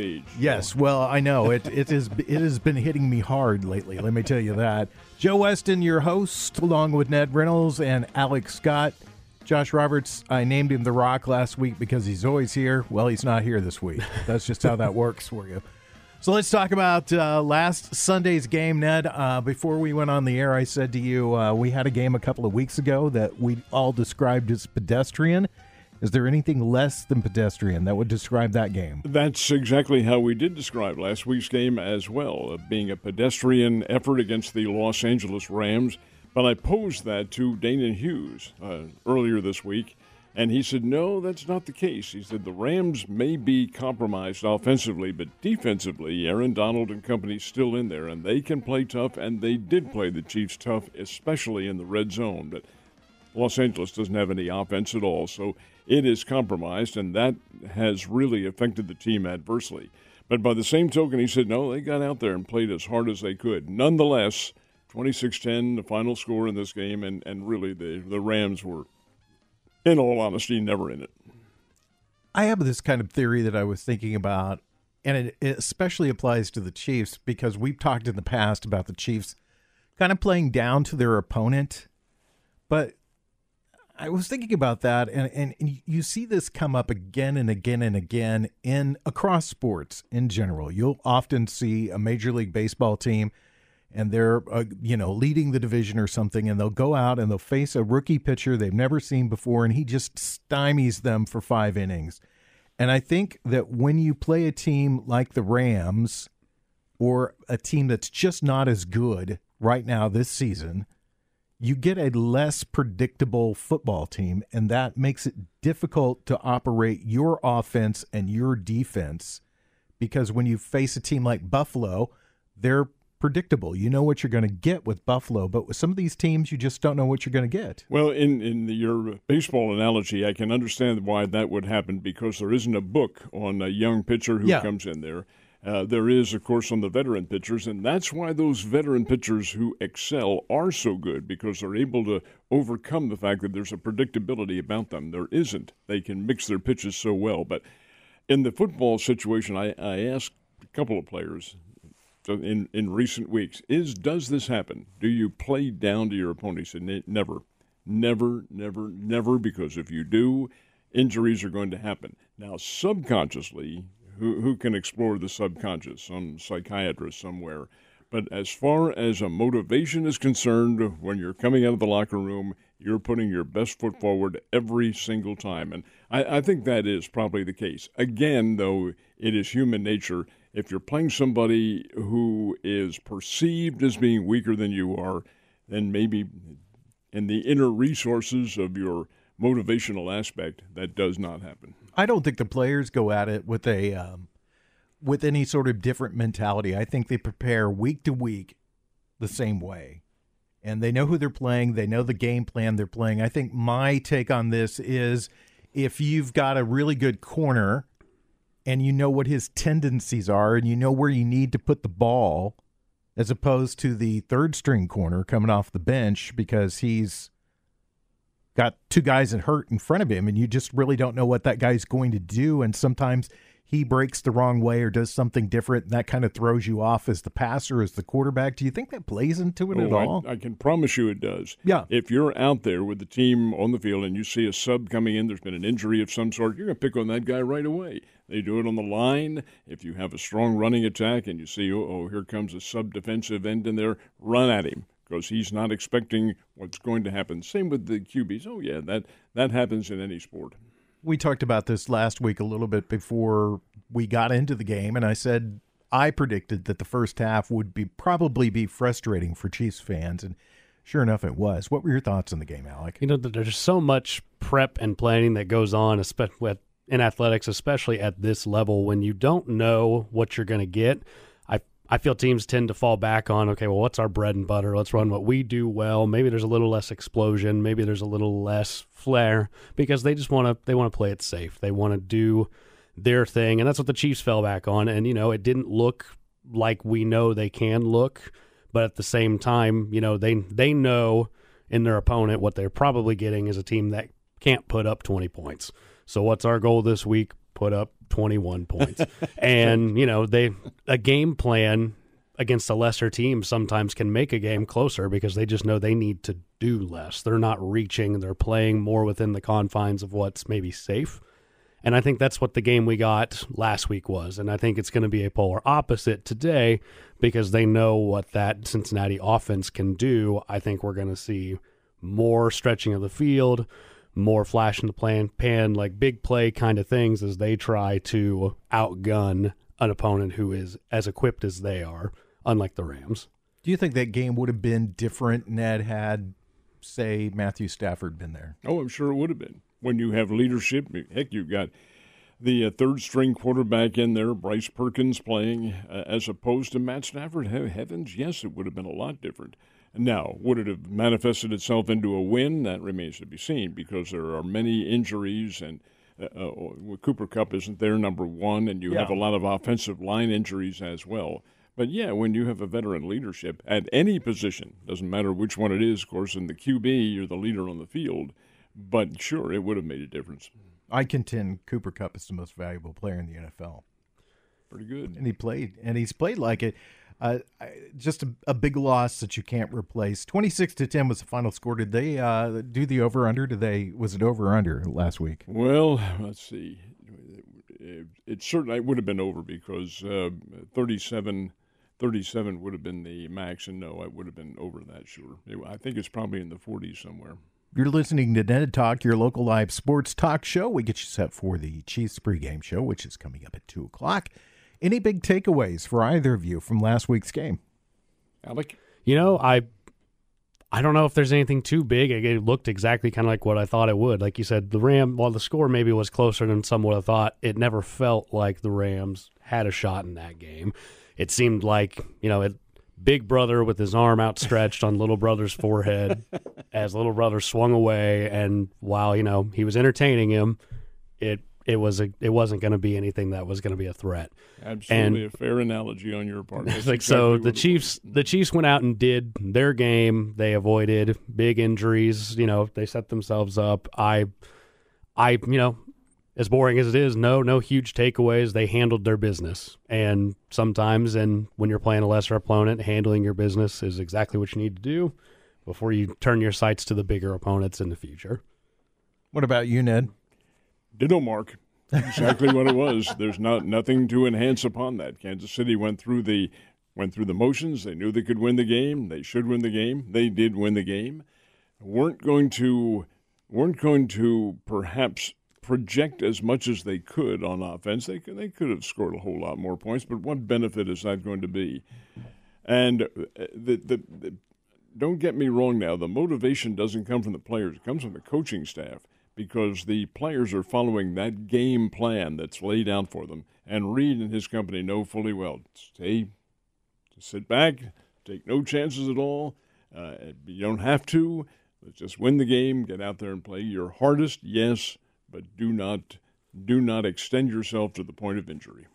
Yes, well, I know it. It is. It has been hitting me hard lately. Let me tell you that. Joe Weston, your host, along with Ned Reynolds and Alex Scott. Josh Roberts, I named him The Rock last week because he's always here. Well, he's not here this week. That's just how that works for you. So let's talk about uh, last Sunday's game, Ned. Uh, before we went on the air, I said to you uh, we had a game a couple of weeks ago that we all described as pedestrian. Is there anything less than pedestrian that would describe that game? That's exactly how we did describe last week's game as well, uh, being a pedestrian effort against the Los Angeles Rams. But I posed that to Dana Hughes uh, earlier this week, and he said, no, that's not the case. He said the Rams may be compromised offensively, but defensively, Aaron Donald and company still in there, and they can play tough, and they did play the Chiefs tough, especially in the red zone. But Los Angeles doesn't have any offense at all, so it is compromised, and that has really affected the team adversely. But by the same token, he said, no, they got out there and played as hard as they could. Nonetheless, 26 10, the final score in this game, and, and really the, the Rams were, in all honesty, never in it. I have this kind of theory that I was thinking about, and it, it especially applies to the Chiefs because we've talked in the past about the Chiefs kind of playing down to their opponent. But I was thinking about that, and, and, and, you see this come up again and again and again in across sports in general. You'll often see a Major League Baseball team and they're uh, you know leading the division or something and they'll go out and they'll face a rookie pitcher they've never seen before and he just stymies them for 5 innings. And I think that when you play a team like the Rams or a team that's just not as good right now this season, you get a less predictable football team and that makes it difficult to operate your offense and your defense because when you face a team like Buffalo, they're predictable. You know what you're going to get with Buffalo, but with some of these teams, you just don't know what you're going to get. Well, in in your baseball analogy, I can understand why that would happen because there isn't a book on a young pitcher who Yeah. comes in there. Uh, there is, of course, on the veteran pitchers, and that's why those veteran pitchers who excel are so good because they're able to overcome the fact that there's a predictability about them. There isn't. They can mix their pitches so well. But in the football situation, I, I asked a couple of players in in recent weeks is does this happen? Do you play down to your opponent? He said never, never, never, never, because if you do, injuries are going to happen. Now, subconsciously, who who can explore the subconscious? Some psychiatrist somewhere. But as far as a motivation is concerned, when you're coming out of the locker room, you're putting your best foot forward every single time. And I, I think that is probably the case. Again, though, it is human nature. If you're playing somebody who is perceived as being weaker than you are, then maybe in the inner resources of your motivational aspect, that does not happen. I don't think the players go at it with a um, with any sort of different mentality. I think they prepare week to week the same way. And they know who they're playing, they know the game plan they're playing. I think my take on this is if you've got a really good corner and you know what his tendencies are and you know where you need to put the ball as opposed to the third string corner coming off the bench because he's got two guys that hurt in front of him and you just really don't know what that guy's going to do and sometimes he breaks the wrong way or does something different and that kind of throws you off as the passer as the quarterback do you think that plays into it at Oh, I- all I, can promise you it does. Yeah. If you're out there with the team on the field and you see a sub coming in, there's been an injury of some sort, you're going to pick on that guy right away. They do it on the line. If you have a strong running attack and you see, oh here comes a sub defensive end in there, run at him because he's not expecting what's going to happen. Same with the QBs. Oh, yeah, that, that happens in any sport. we talked about this last week a little bit before we got into the game and I said I predicted that the first half would be probably be frustrating for Chiefs fans and sure enough it was. What were your thoughts on the game, Alec? You know, there's so much prep and planning that goes on, especially with, in athletics, especially at this level, when you don't know what you're going to get. I feel teams tend to fall back on, okay, well, what's our bread and butter? Let's run what we do well. Maybe there's a little less explosion. Maybe there's a little less flair because they just want to they want to play it safe. They want to do their thing, and that's what the Chiefs fell back on. And you know, it didn't look like we know they can look, but at the same time, you know, they they know in their opponent what they're probably getting is a team that can't put up 20 points. So what's our goal this week? Put up 21 points. and, you know, they a game plan against a lesser team sometimes can make a game closer because they just know they need to do less. They're not reaching, they're playing more within the confines of what's maybe safe. And I think that's what the game we got last week was. And I think it's going to be a polar opposite today because they know what that Cincinnati offense can do. I think we're going to see more stretching of the field, more flash in the plan, pan, like big play kind of things as they try to outgun an opponent who is as equipped as they are, unlike the Rams. Do you think that game would have been different, Ned, had, say, Matthew Stafford been there? Oh, I'm sure it would have been when you have leadership. Heck, you've got the uh, third string quarterback in there, Bryce Perkins playing, uh, as opposed to Matt Stafford. Heavens, yes, it would have been a lot different. Now, would it have manifested itself into a win? That remains to be seen because there are many injuries and. Uh, uh Cooper Kupp isn't there, number one, and you yeah. have a lot of offensive line injuries as well. But yeah, when you have a veteran leadership at any position, doesn't matter which one it is, of course, in the QB, you're the leader on the field. But sure, it would have made a difference. I contend Cooper Kupp is the most valuable player in the NFL. Pretty good. And he played, and he's played like it. Uh, just a, a, big loss that you can't replace. Twenty six to ten was the final score. Did they uh, do the over under? Did they was it over under last week? Well, let's see. It, it certainly would have been over because uh, 37, 37 would have been the max, and no, I would have been over that. Sure, it, I think it's probably in the forties somewhere. You're listening to Ned Talk, your local live sports talk show. We get you set for the Chiefs pregame show, which is coming up at 2 o'clock. Any big takeaways for either of you from last week's game? Alec? You know, I I don't know if there's anything too big. It looked exactly kind of like what I thought it would. Like you said, the Ram, while the score maybe was closer than some would have thought, it never felt like the Rams had a shot in that game. It seemed like, you know, it big brother with his arm outstretched on little brother's forehead as little brother swung away and while you know he was entertaining him it it was a it wasn't going to be anything that was going to be a threat absolutely and, a fair analogy on your part That's like exactly so the chiefs the chiefs went out and did their game they avoided big injuries you know they set themselves up i i you know as boring as it is, no, no huge takeaways. They handled their business. And sometimes, and when you're playing a lesser opponent, handling your business is exactly what you need to do before you turn your sights to the bigger opponents in the future. What about you, Ned? Ditto, Mark. Exactly what it was. There's not nothing to enhance upon that. Kansas City went through the went through the motions. They knew they could win the game. They should win the game. They did win the game. weren't going to weren't going to perhaps project as much as they could on offense. They could, they could have scored a whole lot more points, but what benefit is that going to be? And uh, the, the, the, don't get me wrong now, the motivation doesn't come from the players, it comes from the coaching staff because the players are following that game plan that's laid out for them. And Reid and his company know fully well stay, sit back, take no chances at all. Uh, you don't have to. Let's just win the game, get out there and play your hardest, yes, but do not do not extend yourself to the point of injury.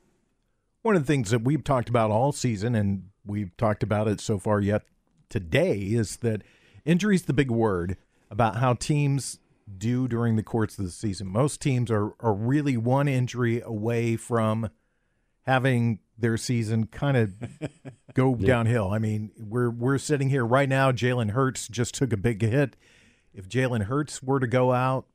One of the things that we've talked about all season, and we've talked about it so far yet today, is that injury is the big word about how teams do during the course of the season. Most teams are, are really one injury away from having their season kind of go yeah. downhill. I mean, we're we're sitting here right now. Jalen Hurts just took a big hit. If Jalen Hurts were to go out,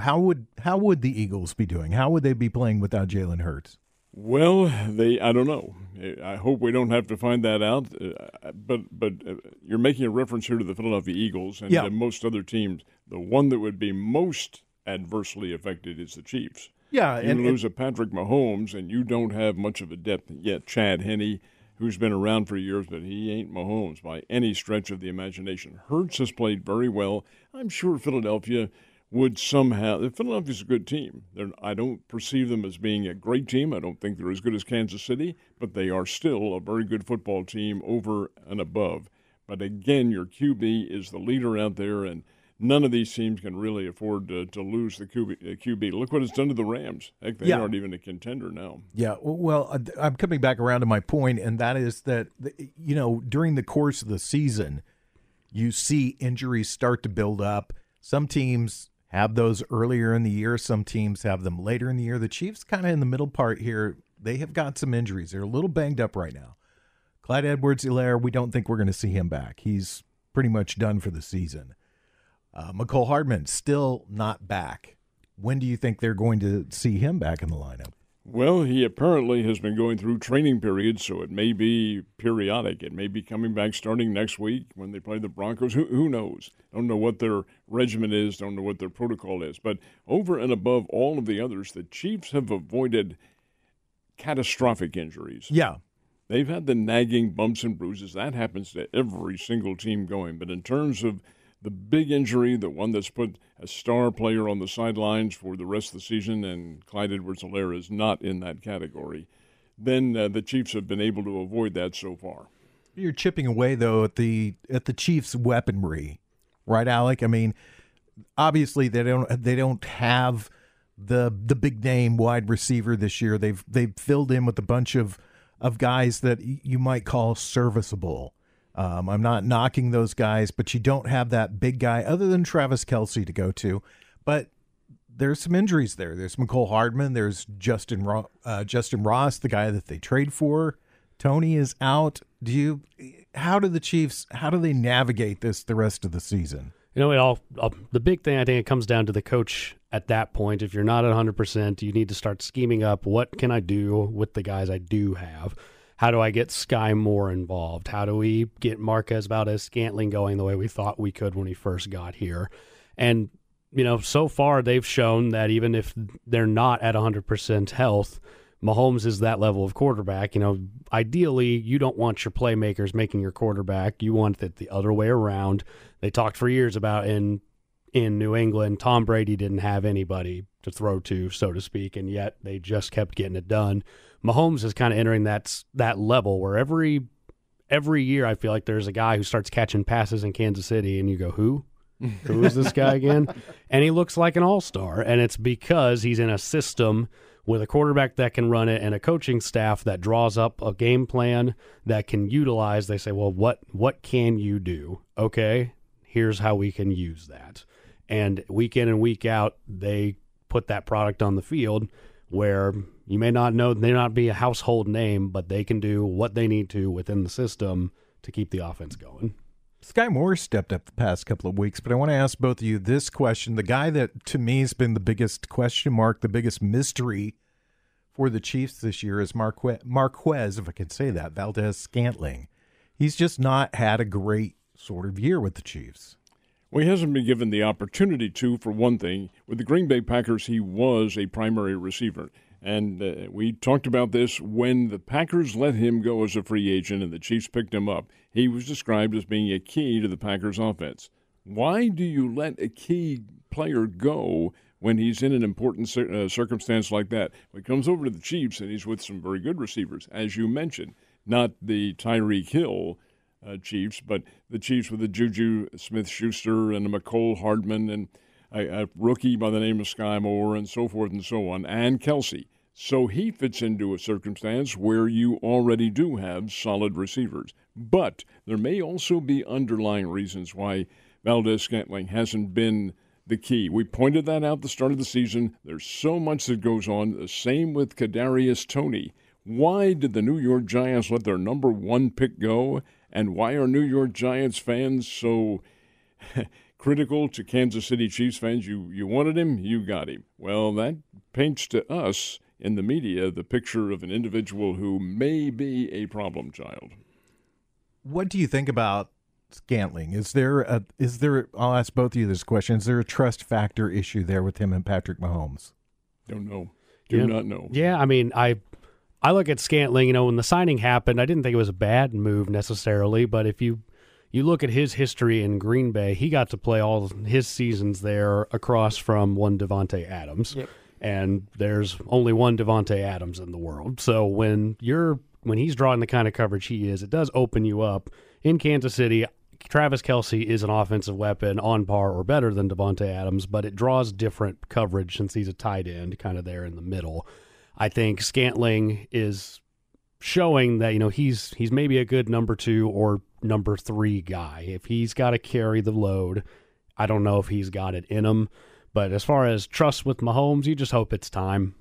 how would how would the Eagles be doing? How would they be playing without Jalen Hurts? Well, they I don't know. I hope we don't have to find that out. Uh, but but uh, you're making a reference here to the Philadelphia Eagles and yeah. most other teams. The one that would be most adversely affected is the Chiefs. Yeah, you and, lose and, a Patrick Mahomes, and you don't have much of a depth yet. Chad Henne, who's been around for years, but he ain't Mahomes by any stretch of the imagination. Hurts has played very well. I'm sure Philadelphia would somehow. Philadelphia's a good team. They're, I don't perceive them as being a great team. I don't think they're as good as Kansas City, but they are still a very good football team over and above. But again, your QB is the leader out there, and none of these teams can really afford to, to lose the QB, QB. Look what it's done to the Rams. Heck, they yeah. aren't even a contender now. Yeah, well, uh, I'm coming back around to my point, and that is that, you know, during the course of the season, you see injuries start to build up. Some teams have those earlier in the year. Some teams have them later in the year. The Chiefs kind of in the middle part here. They have got some injuries. They're a little banged up right now. Clyde Edwards Helaire, we don't think we're going to see him back. He's pretty much done for the season. Uh, Mecole Hardman still not back. When do you think they're going to see him back in the lineup? Well, he apparently has been going through training periods, so it may be periodic. It may be coming back starting next week when they play the Broncos. Who, who knows? Don't know what their regimen is, don't know what their protocol is. But over and above all of the others, the Chiefs have avoided catastrophic injuries. Yeah. They've had the nagging bumps and bruises. That happens to every single team going. But in terms of the big injury, the one that's put a star player on the sidelines for the rest of the season, and Clyde Edwards Helaire is not in that category, then uh, the Chiefs have been able to avoid that so far. You're chipping away though at the at the Chiefs' weaponry, right, Alec? I mean, obviously they don't they don't have the the big name wide receiver this year. They've they've filled in with a bunch of of guys that you might call serviceable. Um, I'm not knocking those guys, but you don't have that big guy other than Travis Kelce to go to. But there's some injuries there. There's Mecole Hardman. There's Justin Ro- uh, Justyn Ross, the guy that they trade for. Toney is out. Do you? How do the Chiefs? How do they navigate this the rest of the season? You know, it all, all the big thing I think it comes down to the coach at that point. If you're not at 100%, you need to start scheming up what can I do with the guys I do have how do I get Skyy Moore involved? How do we get Marquez Valdes Scantling going the way we thought we could when he first got here? And, you know, so far they've shown that even if they're not at 100% health, Mahomes is that level of quarterback. You know, ideally, you don't want your playmakers making your quarterback. You want it the other way around. They talked for years about in in New England, Tom Brady didn't have anybody to throw to, so to speak, and yet they just kept getting it done. Mahomes is kind of entering that that level where every every year I feel like there's a guy who starts catching passes in Kansas City, and you go, who? who is this guy again? And he looks like an all star, and it's because he's in a system with a quarterback that can run it and a coaching staff that draws up a game plan that can utilize. They say, well, what what can you do? Okay, here's how we can use that. And week in and week out, they put that product on the field where you may not know, they may not be a household name, but they can do what they need to within the system to keep the offense going. Skyy Moore stepped up the past couple of weeks, but I want to ask both of you this question. The guy that to me has been the biggest question mark, the biggest mystery for the Chiefs this year is Marquez, Marquez if I can say that, Valdes Scantling. He's just not had a great sort of year with the Chiefs. Well, he hasn't been given the opportunity to, for one thing. With the Green Bay Packers, he was a primary receiver. And uh, we talked about this when the Packers let him go as a free agent and the Chiefs picked him up. He was described as being a key to the Packers offense. Why do you let a key player go when he's in an important cir- uh, circumstance like that? When he comes over to the Chiefs and he's with some very good receivers, as you mentioned, not the Tyreek Hill uh, Chiefs, but the Chiefs with the Juju Smith Schuster and the Mecole Hardman and a, a, rookie by the name of Skyy Moore and so forth and so on, and Kelce. So he fits into a circumstance where you already do have solid receivers. But there may also be underlying reasons why Valdes Scantling hasn't been the key. We pointed that out at the start of the season. There's so much that goes on. The same with Kadarius Toney. Why did the New York Giants let their number one pick go? And why are New York Giants fans so critical to Kansas City Chiefs fans. You you wanted him, you got him. Well, that paints to us in the media the picture of an individual who may be a problem child. What do you think about Scantling? Is there a is there I'll ask both of you this question. Is there a trust factor issue there with him and Patrick Mahomes? Don't know. Do yeah. not know. Yeah, I mean, I I look at Scantling, you know, when the signing happened, I didn't think it was a bad move necessarily, but if you you look at his history in Green Bay, he got to play all his seasons there across from one Davante Adams. Yep. And there's only one Davante Adams in the world. So when you're when he's drawing the kind of coverage he is, it does open you up. In Kansas City, Travis Kelce is an offensive weapon on par or better than Davante Adams, but it draws different coverage since he's a tight end, kind of there in the middle. I think Scantling is showing that you know he's he's maybe a good number two or number three guy. If he's got to carry the load, I don't know if he's got it in him. But as far as trust with Mahomes, you just hope it's time.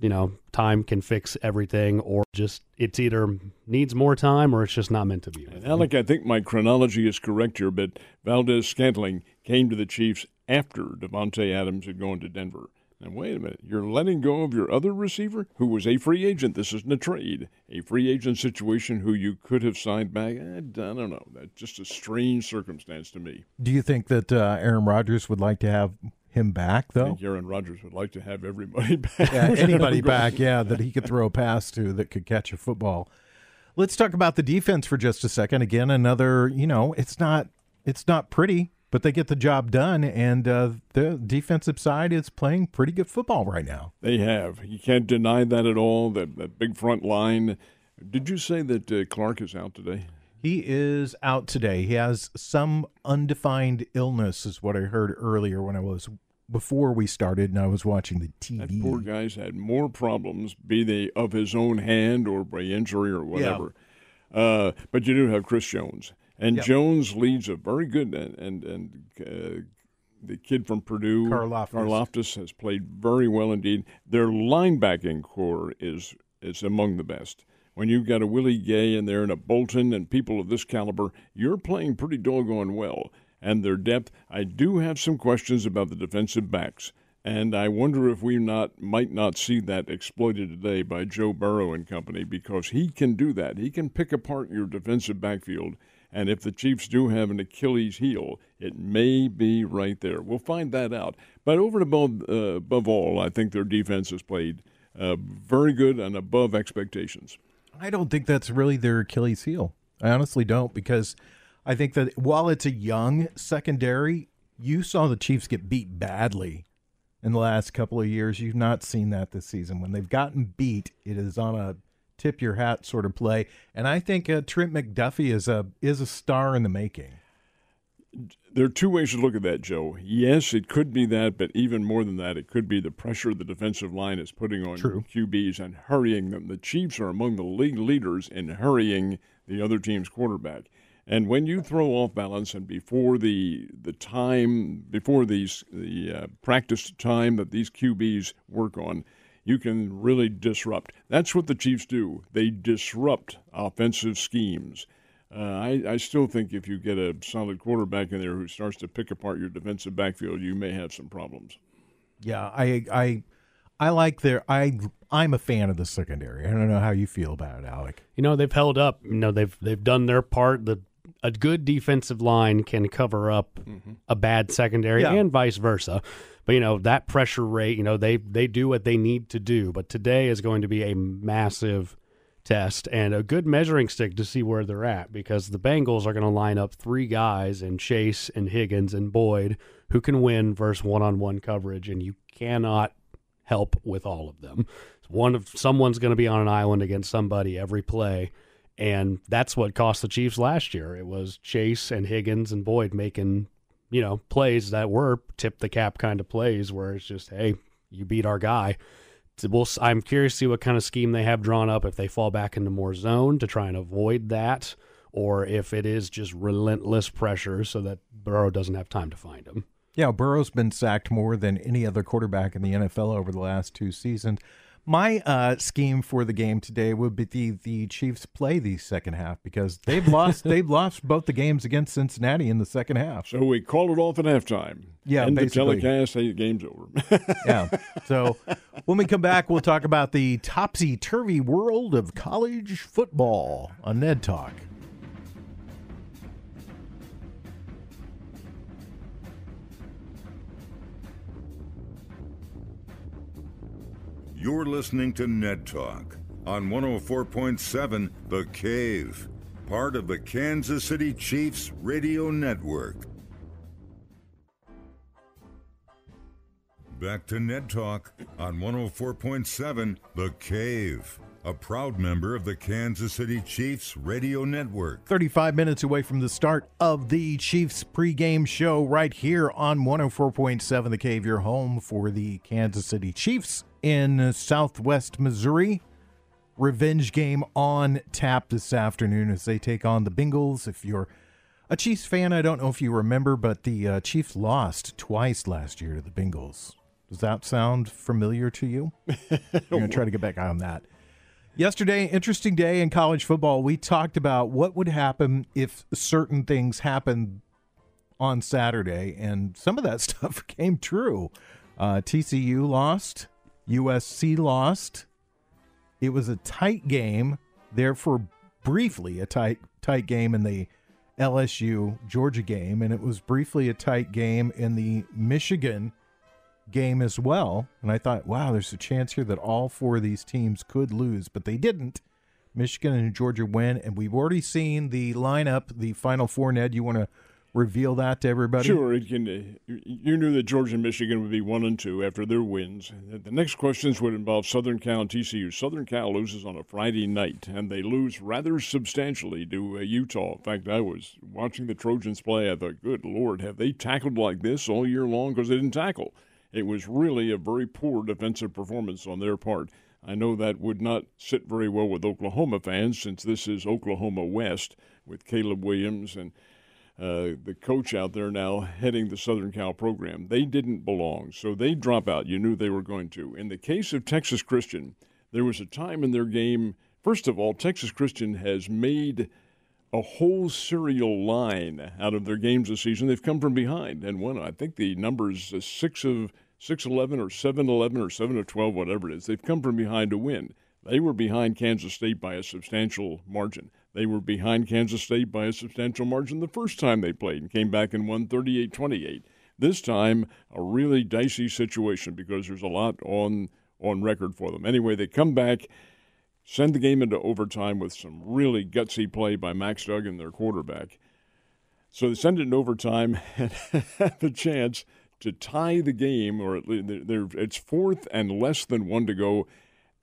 You know, time can fix everything, or just it's either needs more time or it's just not meant to be. Alec, I think my chronology is correct here, but Valdes Scantling came to the Chiefs after Davante Adams had gone to Denver. And wait a minute, you're letting go of your other receiver who was a free agent. This isn't a trade, a free agent situation who you could have signed back. I don't know. That's just a strange circumstance to me. Do you think that uh, Aaron Rodgers would like to have him back, though? I think Aaron Rodgers would like to have everybody back. Yeah, anybody back, yeah, that he could throw a pass to that could catch a football. Let's talk about the defense for just a second. Again, another, you know, it's not it's not pretty, but they get the job done, and uh, the defensive side is playing pretty good football right now. They have. You can't deny that at all. That, that big front line. Did you say that uh, Clark is out today? He is out today. He has some undefined illness, is what I heard earlier when I was before we started and I was watching the TV. That poor guy's had more problems, be they of his own hand or by injury or whatever. Yeah. Uh, but you do have Chris Jones, and yep. Jones leads a very good and and, and uh, the kid from Purdue, Karlaftis. has played very well indeed. Their linebacking core is is among the best. When you've got a Willie Gay in there and a Bolton and people of this caliber, you're playing pretty doggone well and their depth. I do have some questions about the defensive backs, and I wonder if we not might not see that exploited today by Joe Burrow and company because he can do that. He can pick apart your defensive backfield. And if the Chiefs do have an Achilles heel, it may be right there. We'll find that out. But over and above, uh, above all, I think their defense has played uh, very good and above expectations. I don't think that's really their Achilles heel. I honestly don't because – I think that while it's a young secondary, you saw the Chiefs get beat badly in the last couple of years. You've not seen that this season. When they've gotten beat, it is on a tip your hat sort of play. And I think uh, Trent McDuffie is a is a star in the making. There are two ways to look at that, Joe. Yes, it could be that, but even more than that, it could be the pressure the defensive line is putting on True. QBs and hurrying them. The Chiefs are among the league leaders in hurrying the other team's quarterback. And when you throw off balance, and before the the time before these the uh, practice time that these QBs work on, you can really disrupt. That's what the Chiefs do. They disrupt offensive schemes. Uh, I, I still think if you get a solid quarterback in there who starts to pick apart your defensive backfield, you may have some problems. Yeah, I I I like their I I'm a fan of the secondary. I don't know how you feel about it, Alec. You know they've held up. You know they've they've done their part. The a good defensive line can cover up mm-hmm. a bad secondary yeah. and vice versa. But you know that pressure rate, you know they they do what they need to do. But today is going to be a massive test and a good measuring stick to see where they're at because the Bengals are going to line up three guys in Chase and Higgins and Boyd who can win versus one-on-one coverage, and you cannot help with all of them. One of someone's going to be on an island against somebody every play and that's what cost the Chiefs last year. It was Chase and Higgins and Boyd making, you know, plays that were tip the cap kind of plays where it's just, hey, you beat our guy. We'll, I'm curious to see what kind of scheme they have drawn up if they fall back into more zone to try and avoid that, or if it is just relentless pressure so that Burrow doesn't have time to find him. Yeah, Burrow's been sacked more than any other quarterback in the NFL over the last two seasons. My uh, scheme for the game today would be the, the Chiefs play the second half because they've lost they've lost both the games against Cincinnati in the second half. So we call it off at halftime. Yeah, basically. the telecast, hey, game's over. yeah. So when we come back, we'll talk about the topsy turvy world of college football on Ned Talk. You're listening to Ned Talk on 104.7 The Cave, part of the Kansas City Chiefs radio network. Back to Ned Talk on 104.7 The Cave, a proud member of the Kansas City Chiefs radio network. 35 minutes away from the start of the Chiefs pregame show right here on 104.7 The Cave, your home for the Kansas City Chiefs in southwest Missouri. Revenge game on tap this afternoon as they take on the Bengals. If you're A Chiefs fan, I don't know if you remember, but the uh, Chiefs lost twice last year to the Bengals. Does that sound familiar to you? I'm going to try to get back on that. Yesterday, interesting day in college football. We talked about what would happen if certain things happened on Saturday, and some of that stuff came true. Uh, TCU lost, USC lost. It was a tight game, therefore briefly a tight tight game in the LSU Georgia game, and it was briefly a tight game in the Michigan game as well. And I thought, wow, there's a chance here that all four of these teams could lose, but they didn't. Michigan and Georgia win, and we've already seen the lineup, the final four. Ned, you want to reveal that to everybody? Sure. It can, uh, you knew that Georgia and Michigan would be one and two after their wins. The next questions would involve Southern Cal and TCU. Southern Cal loses on a Friday night, and they lose rather substantially to uh, Utah. In fact, I was watching the Trojans play. I thought, good Lord, have they tackled like this all year long? Because they didn't tackle. It was really a very poor defensive performance on their part. I know that would not sit very well with Oklahoma fans since this is Oklahoma West with Caleb Williams and uh, the coach out there now heading the Southern Cal program. They didn't belong, so they drop out. You knew they were going to. In the case of Texas Christian, there was a time in their game. First of all, Texas Christian has made a whole serial line out of their games this season. They've come from behind and won. I think the numbers uh, six of six eleven or seven eleven or seven of twelve, whatever it is. They've come from behind to win. They were behind Kansas State by a substantial margin. They were behind Kansas State by a substantial margin the first time they played and came back and won 38 28. This time, a really dicey situation because there's a lot on, on record for them. Anyway, they come back, send the game into overtime with some really gutsy play by Max Duggan, their quarterback. So they send it in overtime and have a chance to tie the game, or it's fourth and less than one to go,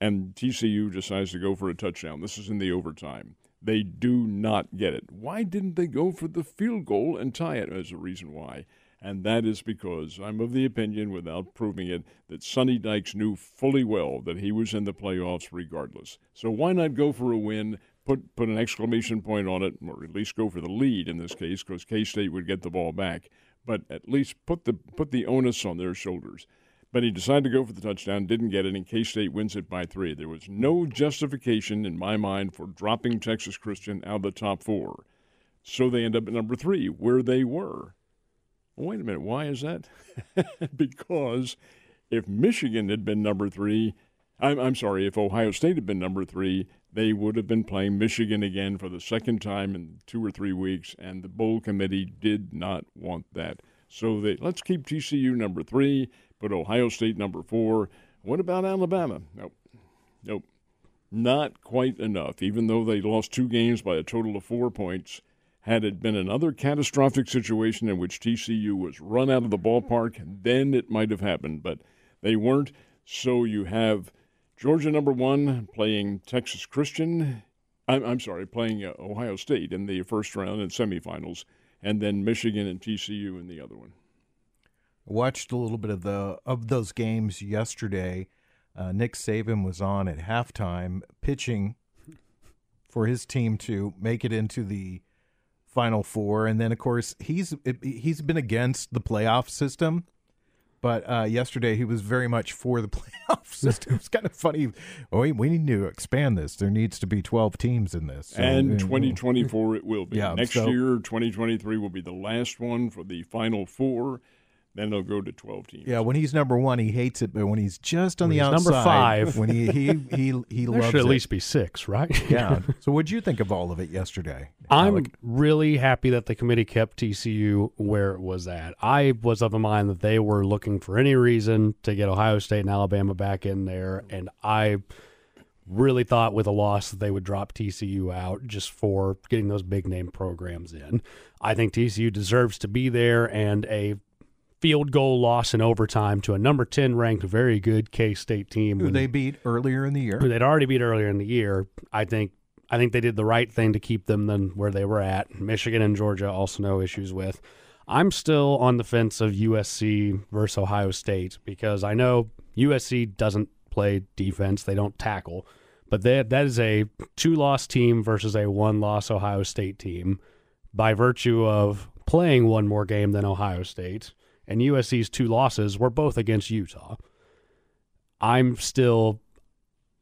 and TCU decides to go for a touchdown. This is in the overtime. They do not get it. Why didn't they go for the field goal and tie it as a reason why? And that is because I'm of the opinion, without proving it, that Sonny Dykes knew fully well that he was in the playoffs regardless. So why not go for a win, put put an exclamation point on it, or at least go for the lead in this case, because K State would get the ball back. But at least put the put the onus on their shoulders. But he decided to go for the touchdown, didn't get it, and K State wins it by three. There was no justification in my mind for dropping Texas Christian out of the top four. So they end up at number three, where they were. Well, wait a minute, why is that? because if Michigan had been number three, I'm, I'm sorry, if Ohio State had been number three, they would have been playing Michigan again for the second time in two or three weeks, and the bowl committee did not want that. So they let's keep TCU number three but Ohio State number four. What about Alabama? Nope. Nope. Not quite enough, even though they lost two games by a total of four points. Had it been another catastrophic situation in which TCU was run out of the ballpark, then it might have happened, but they weren't. So you have Georgia number one playing Texas Christian. I'm, I'm sorry, playing uh, Ohio State in the first round and semifinals, and then Michigan and TCU in the other one watched a little bit of the of those games yesterday. Uh, Nick Saban was on at halftime pitching for his team to make it into the final four, and then of course he's he's been against the playoff system. But uh, yesterday he was very much for the playoff system. It's kind of funny. Oh, we, we need to expand this. There needs to be 12 teams in this. So, and 2024 it will be. Yeah, Next so, year, 2023 will be the last one for the final four then they'll grow to 12 teams. Yeah, when he's number one, he hates it, but when he's just on when the outside, number five, when he he he he there loves should at it. least be six, right? yeah. So, what'd you think of all of it yesterday? I'm Alec? really happy that the committee kept TCU where it was at. I was of a mind that they were looking for any reason to get Ohio State and Alabama back in there, and I really thought with a loss that they would drop TCU out just for getting those big name programs in. I think TCU deserves to be there, and a field goal loss in overtime to a number 10 ranked very good K-State team who they beat earlier in the year. Who they'd already beat earlier in the year. I think I think they did the right thing to keep them than where they were at. Michigan and Georgia also no issues with. I'm still on the fence of USC versus Ohio State because I know USC doesn't play defense, they don't tackle, but that that is a two-loss team versus a one-loss Ohio State team by virtue of playing one more game than Ohio State, and USC's two losses were both against Utah. I'm still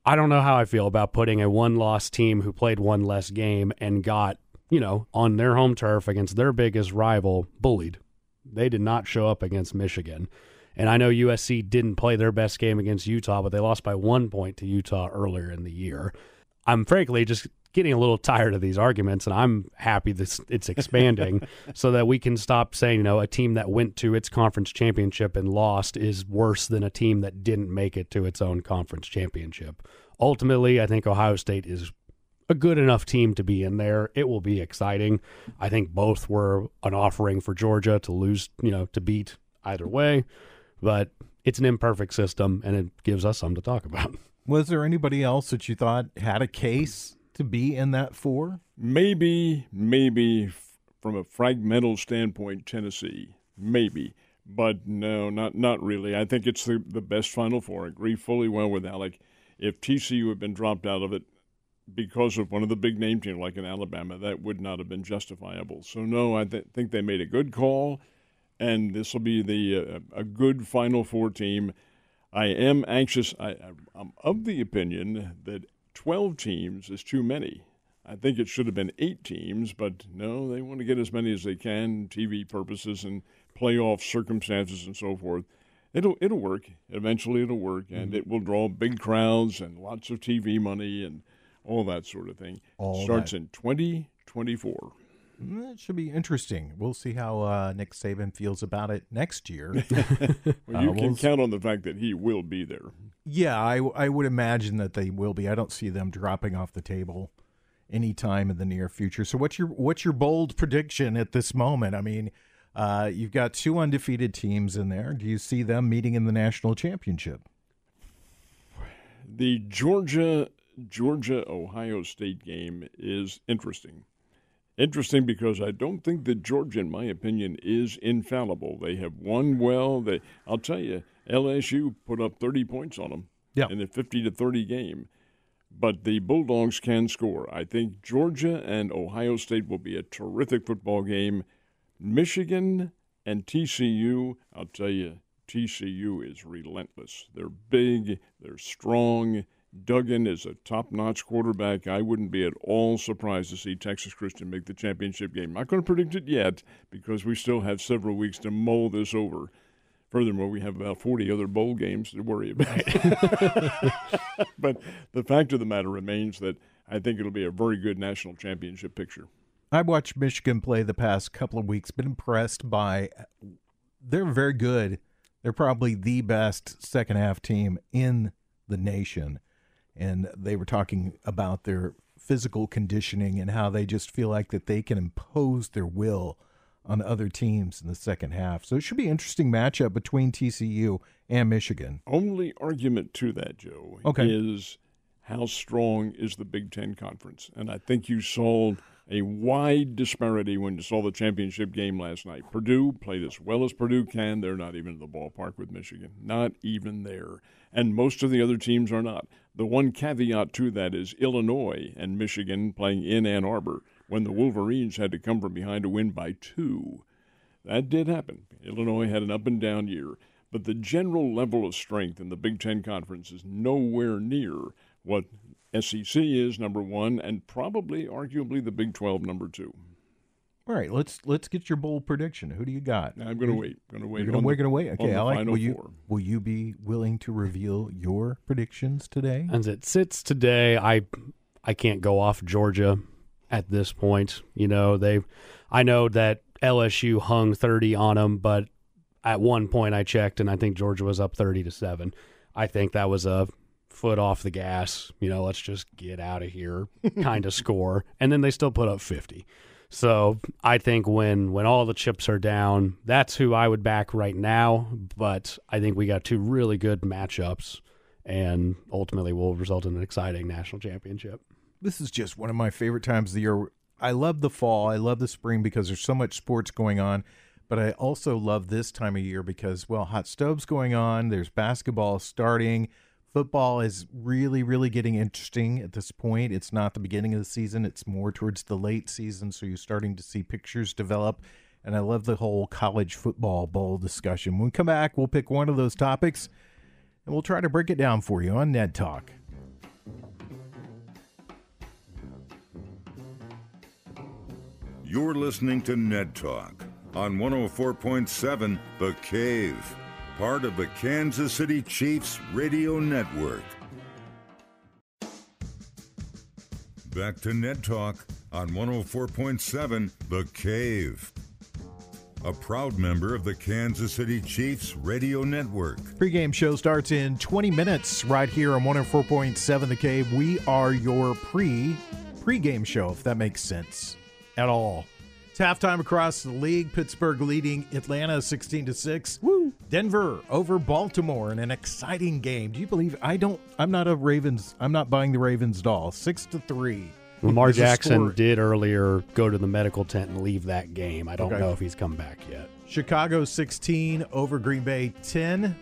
I don't know how I feel about putting a one loss team who played one less game and got, you know, on their home turf against their biggest rival bullied. They did not show up against Michigan. And I know USC didn't play their best game against Utah, but they lost by one point to Utah earlier in the year. I'm frankly just getting a little tired of these arguments, and I'm happy that it's expanding so that we can stop saying, you know, a team that went to its conference championship and lost is worse than a team that didn't make it to its own conference championship. Ultimately, I think Ohio State is a good enough team to be in there. It will be exciting. I think both were an offering for Georgia to lose, you know, to beat either way, but it's an imperfect system and it gives us something to talk about. Was there anybody else that you thought had a case to be in that four? Maybe, maybe from a fragmental standpoint, Tennessee, maybe, but no, not not really. I think it's the the best Final Four. I agree fully well with Alec. If TCU had been dropped out of it because of one of the big name teams like in Alabama, that would not have been justifiable. So no, I th- think they made a good call, and this will be the uh, a good Final Four team. I am anxious. I, I'm of the opinion that 12 teams is too many. I think it should have been eight teams, but no, they want to get as many as they can, TV purposes and playoff circumstances and so forth. It'll it'll work. Eventually, it'll work, and mm-hmm. it will draw big crowds and lots of TV money and all that sort of thing. All Starts that. in 2024. It should be interesting. We'll see how uh, Nick Saban feels about it next year. well, you uh, can we'll count on the fact that he will be there. Yeah, I, I would imagine that they will be. I don't see them dropping off the table anytime in the near future. So, what's your what's your bold prediction at this moment? I mean, uh, you've got two undefeated teams in there. Do you see them meeting in the national championship? The Georgia Georgia Ohio State game is interesting Interesting because I don't think that Georgia, in my opinion, is infallible. They have won well. They, I'll tell you, LSU put up 30 points on them yeah. in a 50 to 30 game. But the Bulldogs can score. I think Georgia and Ohio State will be a terrific football game. Michigan and TCU, I'll tell you, TCU is relentless. They're big, they're strong Duggan is a top notch quarterback. I wouldn't be at all surprised to see Texas Christian make the championship game. Not going to predict it yet because we still have several weeks to mull this over. Furthermore, we have about 40 other bowl games to worry about. but the fact of the matter remains that I think it'll be a very good national championship picture. I've watched Michigan play the past couple of weeks, been impressed by they're very good. They're probably the best second half team in the nation and they were talking about their physical conditioning and how they just feel like that they can impose their will on other teams in the second half. So it should be an interesting matchup between TCU and Michigan. Only argument to that, Joe, okay. is how strong is the Big Ten Conference? And I think you saw a wide disparity when you saw the championship game last night. Purdue played as well as Purdue can. They're not even in the ballpark with Michigan. Not even there. And most of the other teams are not. The one caveat to that is Illinois and Michigan playing in Ann Arbor when the Wolverines had to come from behind to win by two. That did happen. Illinois had an up and down year. But the general level of strength in the Big Ten Conference is nowhere near what SEC is number one, and probably, arguably, the Big Twelve number two. All right, let's let's get your bold prediction. Who do you got? I'm going to wait. Going to wait. Gonna, we're going to wait. Okay, Alec, will you four. will you be willing to reveal your predictions today? As it sits today, I I can't go off Georgia at this point. You know, they I know that LSU hung 30 on them, but at one point I checked and I think Georgia was up 30 to 7. I think that was a foot off the gas, you know, let's just get out of here kind of score. And then they still put up 50. So I think when when all the chips are down, that's who I would back right now. But I think we got two really good matchups, and ultimately will result in an exciting national championship. This is just one of my favorite times of the year. I love the fall. I love the spring because there's so much sports going on. But I also love this time of year because, well, hot stoves going on. There's basketball starting Football is really, really getting interesting at this point. It's not the beginning of the season, it's more towards the late season. So you're starting to see pictures develop. And I love the whole college football bowl discussion. When we come back, we'll pick one of those topics and we'll try to break it down for you on Ned Talk. You're listening to Ned Talk on 104.7 The Cave, part of the Kansas City Chiefs Radio Network. Back to Ned Talk on 104.7 The Cave. A proud member of the Kansas City Chiefs Radio Network. Pre-game show starts in 20 minutes right here on 104.7 The Cave. We are your pre pre-game show, if that makes sense at all. It's halftime across the league. Pittsburgh leading Atlanta 16 to 6. Woo! Denver over Baltimore in an exciting game. Do you believe I don't I'm not a Ravens I'm not buying the Ravens doll. 6 to 3. Lamar Jackson did earlier go to the medical tent and leave that game. I don't Okay. know if he's come back yet. Chicago 16 over Green Bay 10.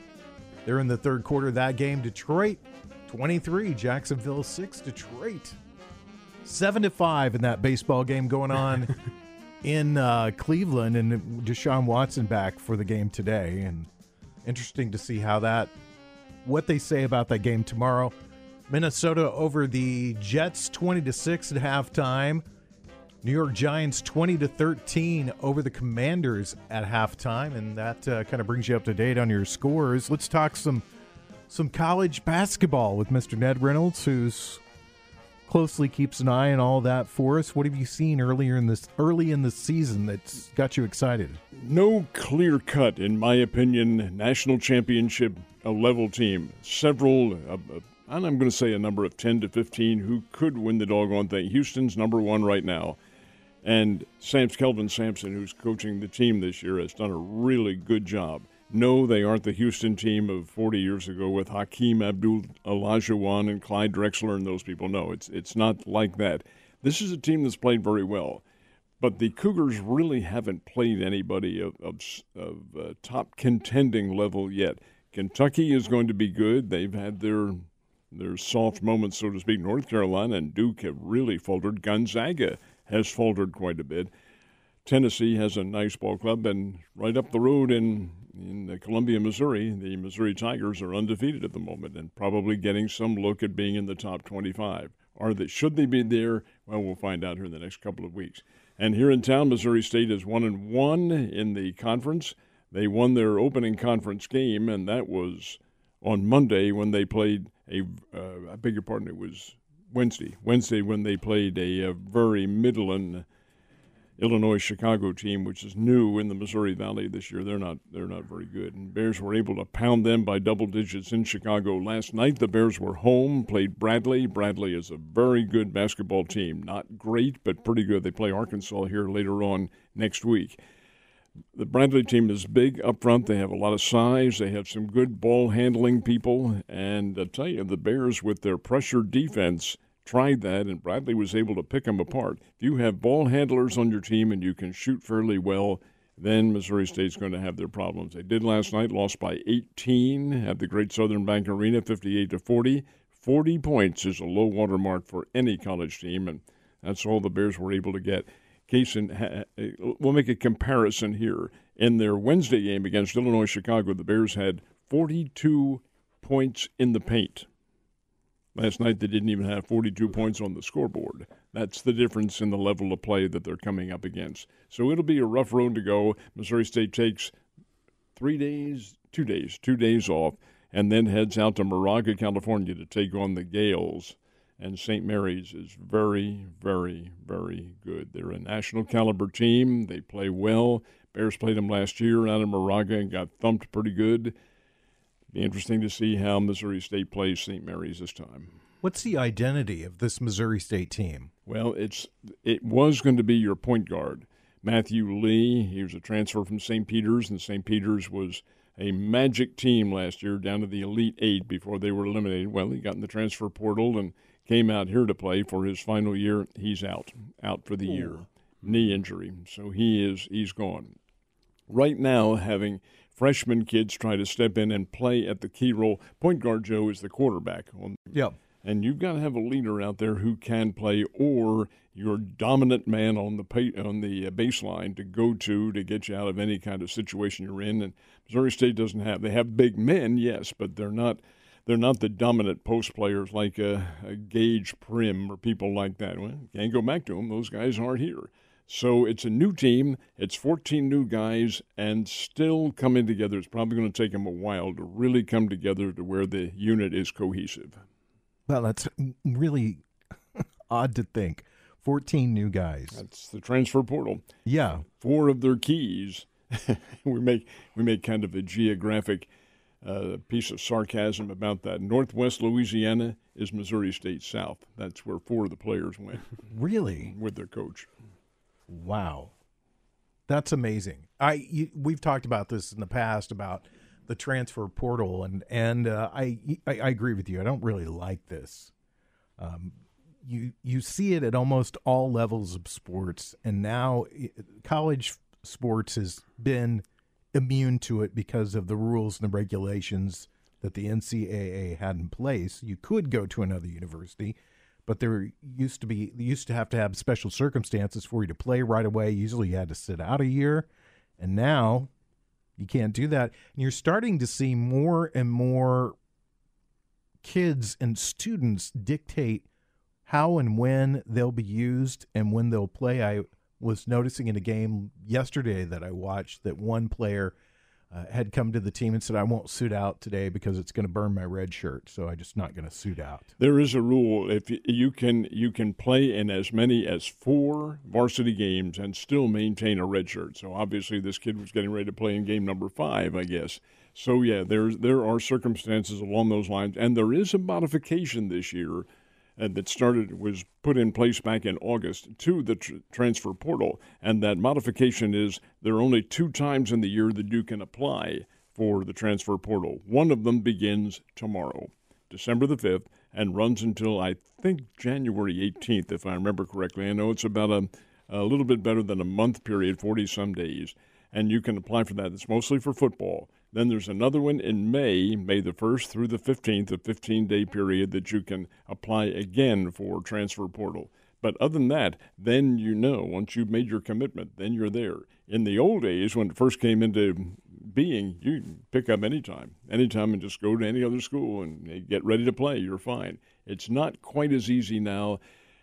They're in the third quarter of that game. Detroit 23, Jacksonville 6, Detroit 7 to 5 in that baseball game going on in uh, Cleveland and Deshaun Watson back for the game today and interesting to see how that what they say about that game tomorrow. Minnesota over the Jets 20 to 6 at halftime. New York Giants 20 to 13 over the Commanders at halftime, and that uh, kind of brings you up to date on your scores. Let's talk some some college basketball with Mr. Ned Reynolds, who's closely keeps an eye on all that for us. What have you seen earlier in this early in the season that's got you excited? No clear cut, in my opinion, national championship level team. Several, uh, uh, and I'm going to say a number of 10 to 15 who could win the doggone thing. Houston's number one right now. And Sam's Kelvin Sampson, who's coaching the team this year, has done a really good job. No, they aren't the Houston team of 40 years ago with Hakeem Abdul Olajuwon and Clyde Drexler and those people. No, it's it's not like that. This is a team that's played very well, but the Cougars really haven't played anybody of of, of uh, top contending level yet. Kentucky is going to be good. They've had their their soft moments, so to speak. North Carolina and Duke have really faltered. Gonzaga has faltered quite a bit. Tennessee has a nice ball club, and right up the road in in Columbia, Missouri, the Missouri Tigers are undefeated at the moment and probably getting some look at being in the top 25. Are they? Should they be there? Well, we'll find out here in the next couple of weeks. And here in town, Missouri State is one and one in the conference. They won their opening conference game, and that was on Monday when they played a. Uh, I beg your pardon, it was Wednesday. Wednesday when they played a, a very middling Illinois Chicago team, which is new in the Missouri Valley this year. They're not they're not very good. And Bears were able to pound them by double digits in Chicago last night. The Bears were home, played Bradley. Bradley is a very good basketball team. Not great, but pretty good. They play Arkansas here later on next week. The Bradley team is big up front. They have a lot of size. They have some good ball handling people. And I tell you, the Bears, with their pressure defense, tried that, and Bradley was able to pick them apart. If you have ball handlers on your team and you can shoot fairly well, then Missouri State's going to have their problems. They did last night, lost by 18 at the Great Southern Bank Arena, 58 to 40. 40 points is a low water mark for any college team, and that's all the Bears were able to get. In, ha- eh, we'll make a comparison here. In their Wednesday game against Illinois Chicago, the Bears had 42 points in the paint. Last night, they didn't even have 42 points on the scoreboard. That's the difference in the level of play that they're coming up against. So it'll be a rough road to go. Missouri State takes three days, two days, two days off, and then heads out to Moraga, California to take on the Gaels. And St. Mary's is very, very, very good. They're a national caliber team. They play well. Bears played them last year out in Moraga and got thumped pretty good. Be interesting to see how Missouri State plays St. Mary's this time. What's the identity of this Missouri State team? Well, it's it was going to be your point guard, Matthew Lee. He was a transfer from St. Peter's, and St. Peter's was a magic team last year, down to the Elite Eight before they were eliminated. Well, he got in the transfer portal and came out here to play for his final year. He's out, out for the year, knee injury. So he is he's gone. Right now, having freshman kids try to step in and play at the key role. Point guard Joe is the quarterback on Yep. and you've got to have a leader out there who can play, or your dominant man on the pay, on the uh, baseline to go to to get you out of any kind of situation you're in. And Missouri State doesn't have. They have big men, yes, but they're not. They're not the dominant post players like a, a Gaige Prim or people like that. Well, can't go back to them. Those guys aren't here. So it's a new team. It's 14 new guys and still coming together. It's probably going to take them a while to really come together to where the unit is cohesive. Well, that's really odd to think. 14 new guys. That's the transfer portal. Yeah. Four of their keys. we make we make kind of a geographic uh, piece of sarcasm about that. Northwest Louisiana is Missouri State South. That's where four of the players went Really? with their coach. Wow. That's amazing. I you, we've talked about this in the past about the transfer portal and and uh, I, I I agree with you. I don't really like this. Um, you you see it at almost all levels of sports, and now college sports has been immune to it because of the rules and the regulations that the NCAA had in place. You could go to another university, but there used to be you used to have to have special circumstances for you to play right away. Usually, you had to sit out a year, and now you can't do that. And you're starting to see more and more kids and students dictate how and when they'll be used and when they'll play. I was noticing in a game yesterday that I watched that one player uh, had come to the team and said, "I won't suit out today because it's going to burn my red shirt, so I'm just not going to suit out." There is a rule if you can you can play in as many as four varsity games and still maintain a red shirt. So obviously this kid was getting ready to play in game number 5, I guess. So yeah, there's there are circumstances along those lines and there is a modification this year uh, that started was put in place back in August to the tr- transfer portal, and that modification is there are only two times in the year that you can apply for the transfer portal. One of them begins tomorrow, December the fifth, and runs until I think January eighteenth, if I remember correctly. I know it's about a a little bit better than a month period, forty some days, and you can apply for that. It's mostly for football. Then there's another one in May, May the 1st through the 15th, a 15 day period that you can apply again for transfer portal. But other than that, then you know, once you've made your commitment, then you're there. In the old days, when it first came into being, you pick up anytime, anytime, and just go to any other school and get ready to play. You're fine. It's not quite as easy now.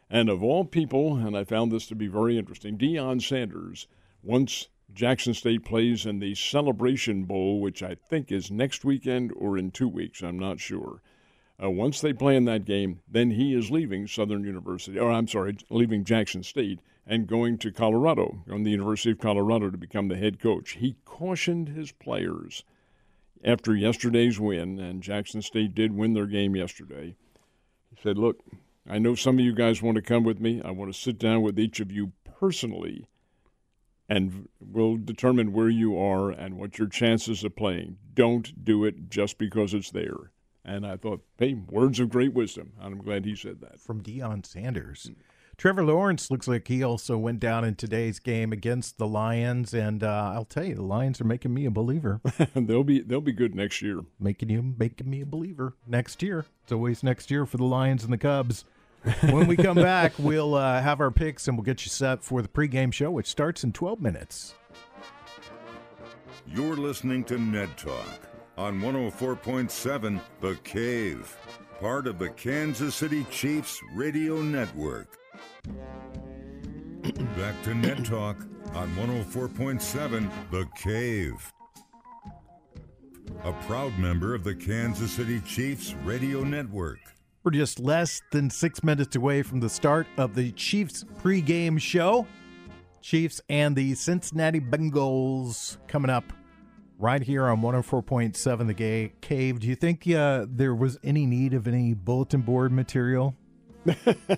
And of all people, and I found this to be very interesting, Deion Sanders, once Jackson State plays in the Celebration Bowl, which I think is next weekend or in two weeks. I'm not sure. Uh, once they play in that game, then he is leaving Southern University, or I'm sorry, leaving Jackson State and going to Colorado, on the University of Colorado to become the head coach. He cautioned his players after yesterday's win, and Jackson State did win their game yesterday. He said, Look, I know some of you guys want to come with me. I want to sit down with each of you personally and we'll determine where you are and what your chances of playing. Don't do it just because it's there. And I thought, hey, words of great wisdom. And I'm glad he said that. From Deion Sanders. Trevor Lawrence looks like he also went down in today's game against the Lions, and uh, I'll tell you, the Lions are making me a believer, they'll be they'll be good next year. making you making me a believer next year. It's always next year for the Lions and the Cubs. When we come back, we'll uh, have our picks and we'll get you set for the pregame show, which starts in 12 minutes. You're listening to Ned Talk on 104.7 The Cave, part of the Kansas City Chiefs radio network. Back to Ned Talk on 104.7 The Cave. A proud member of the Kansas City Chiefs radio network. We're just less than six minutes away from the start of the Chiefs pregame show. Chiefs and the Cincinnati Bengals coming up right here on 104.7 The Gay Cave. Do you think uh, there was any need of any bulletin board material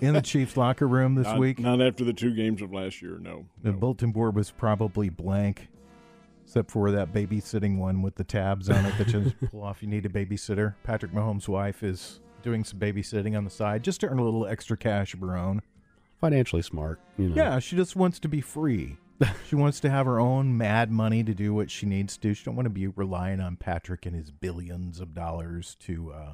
in the Chiefs locker room this Not, week? not after the two games of last year. No. The no. bulletin board was probably blank, except for that babysitting one with the tabs on it that you just pull off. You need a babysitter. Patrick Mahomes' wife is doing some babysitting on the side just to earn a little extra cash of her own. Financially smart, you know. Yeah, she just wants to be free. she wants to have her own mad money to do what she needs to do. She don't want to be relying on Patrick and his billions of dollars to uh,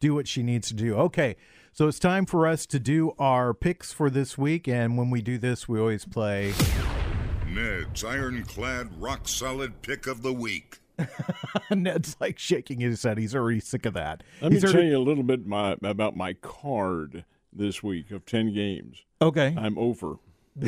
do what she needs to do. Okay, so it's time for us to do our picks for this week, and when we do this, we always play. Ned's ironclad, rock solid pick of the week. Ned's like shaking his head. He's already sick of that. Let me He's tell you a little bit my, about my card this week of 10 games. Okay. I'm over.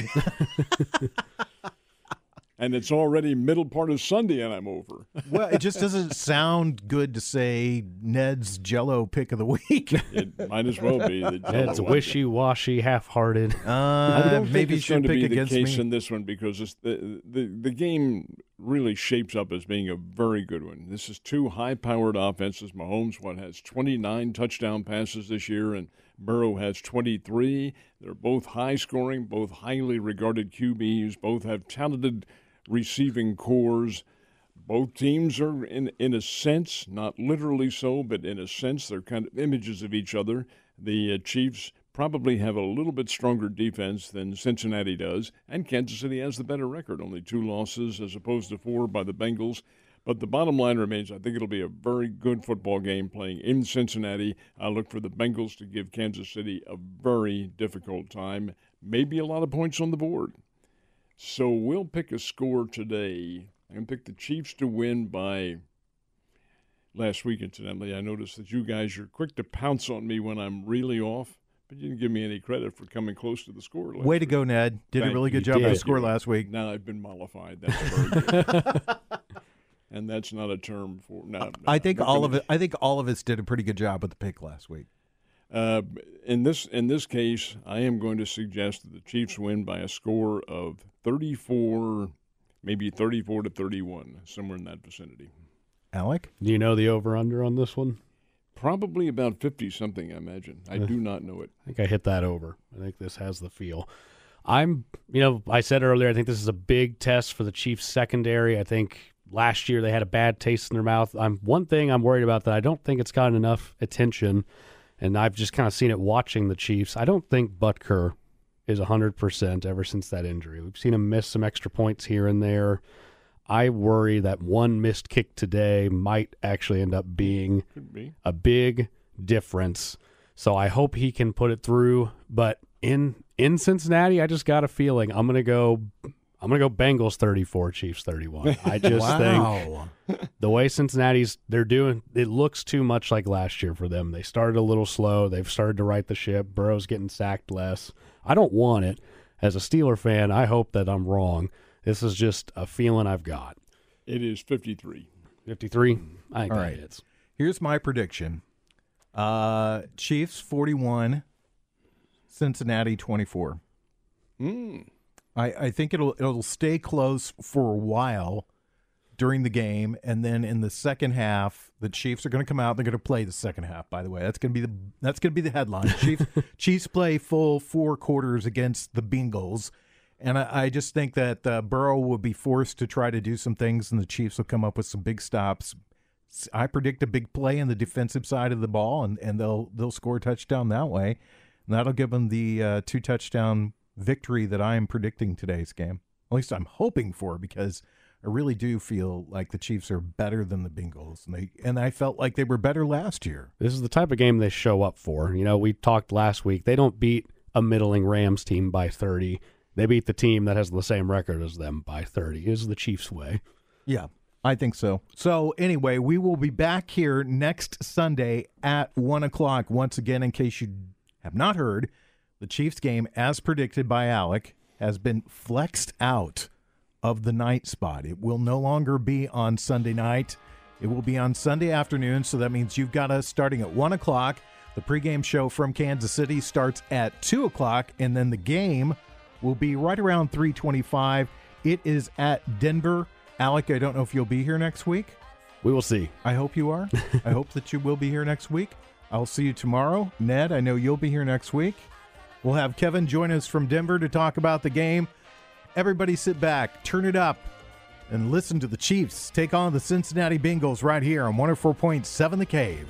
and it's already middle part of Sunday and I'm over. Well, it just doesn't sound good to say Ned's Jello pick of the week. It might as well be. The It's wishy washy, half hearted. Uh, I don't maybe think it's should going to be the case me. in this one because it's the, the the game really shapes up as being a very good one. This is two high-powered offenses. Mahomes what has 29 touchdown passes this year, and Burrow has 23. They're both high-scoring, both highly regarded QBs. Both have talented receiving corps. Both teams are, in in a sense, not literally so, but in a sense, they're kind of images of each other. The uh, Chiefs probably have a little bit stronger defense than Cincinnati does, and Kansas City has the better record, only two losses as opposed to four by the Bengals. But the bottom line remains I think it'll be a very good football game playing in Cincinnati. I look for the Bengals to give Kansas City a very difficult time, maybe a lot of points on the board. So we'll pick a score today. To pick the Chiefs to win by. Last week, incidentally, I noticed that you guys are quick to pounce on me when I'm really off, but you didn't give me any credit for coming close to the score. Last Way to go, Ned. Did a really good job with did. the score last week. Now I've been mollified. That's very good. and that's not a term for. No, no, I think all gonna- of it. I think all of us did a pretty good job with the pick last week. Uh, in this in this case, I am going to suggest that the Chiefs win by a score of 34, maybe 34 to 31, somewhere in that vicinity. Alec, Do you know the over under on this one? Probably about 50 something, I imagine. I do not know it. I think I hit that over. I think this has the feel. I'm, you know, I said earlier, I think this is a big test for the Chiefs secondary. I think last year they had a bad taste in their mouth. I'm one thing I'm worried about that I don't think it's gotten enough attention, and I've just kind of seen it watching the Chiefs. I don't think Butker is 100% ever since that injury. We've seen him miss some extra points here and there. I worry that one missed kick today might actually end up being be. a big difference. So I hope he can put it through. But in in Cincinnati, I just got a feeling I'm gonna go. I'm gonna go Bengals 34, Chiefs 31. I just think the way Cincinnati's they're doing it looks too much like last year for them. They started a little slow. They've started to right the ship. Burrow's getting sacked less. I don't want it. As a Steeler fan, I hope that I'm wrong. This is just a feeling I've got. It is 53. 53. I think All that right. hits. Here's my prediction: uh, Chiefs forty-one, Cincinnati twenty-four. Mm. I, I think it'll it'll stay close for a while during the game, and then in the second half, the Chiefs are going to come out. They're going to play the second half. By the way, that's going to be the that's going to be the headline. Chiefs Chiefs play full four quarters against the Bengals, and I, I just think that uh, Burrow will be forced to try to do some things, and the Chiefs will come up with some big stops. I predict a big play in the defensive side of the ball, and, and they'll they'll score a touchdown that way. And that'll give them the uh, two touchdown victory that I am predicting today's game. At least I'm hoping for, because I really do feel like the Chiefs are better than the Bengals, and they and I felt like they were better last year. This is the type of game they show up for. You know, we talked last week. They don't beat a middling Rams team by 30. They beat the team that has the same record as them by 30. Is the Chiefs' way. Yeah, I think so. So anyway, we will be back here next Sunday at one o'clock once again. In case you have not heard, the Chiefs game, as predicted by Alec, has been flexed out of the night spot. It will no longer be on Sunday night. It will be on Sunday afternoon. So that means you've got us starting at one o'clock. The pregame show from Kansas City starts at two o'clock, and then the game will be right around 325. It is at Denver. Alec, I don't know if you'll be here next week. We will see. I hope you are. I hope that you will be here next week. I'll see you tomorrow. Ned, I know you'll be here next week. We'll have Kevin join us from Denver to talk about the game. Everybody sit back, turn it up, and listen to the Chiefs take on the Cincinnati Bengals right here on 104.7 The Cave.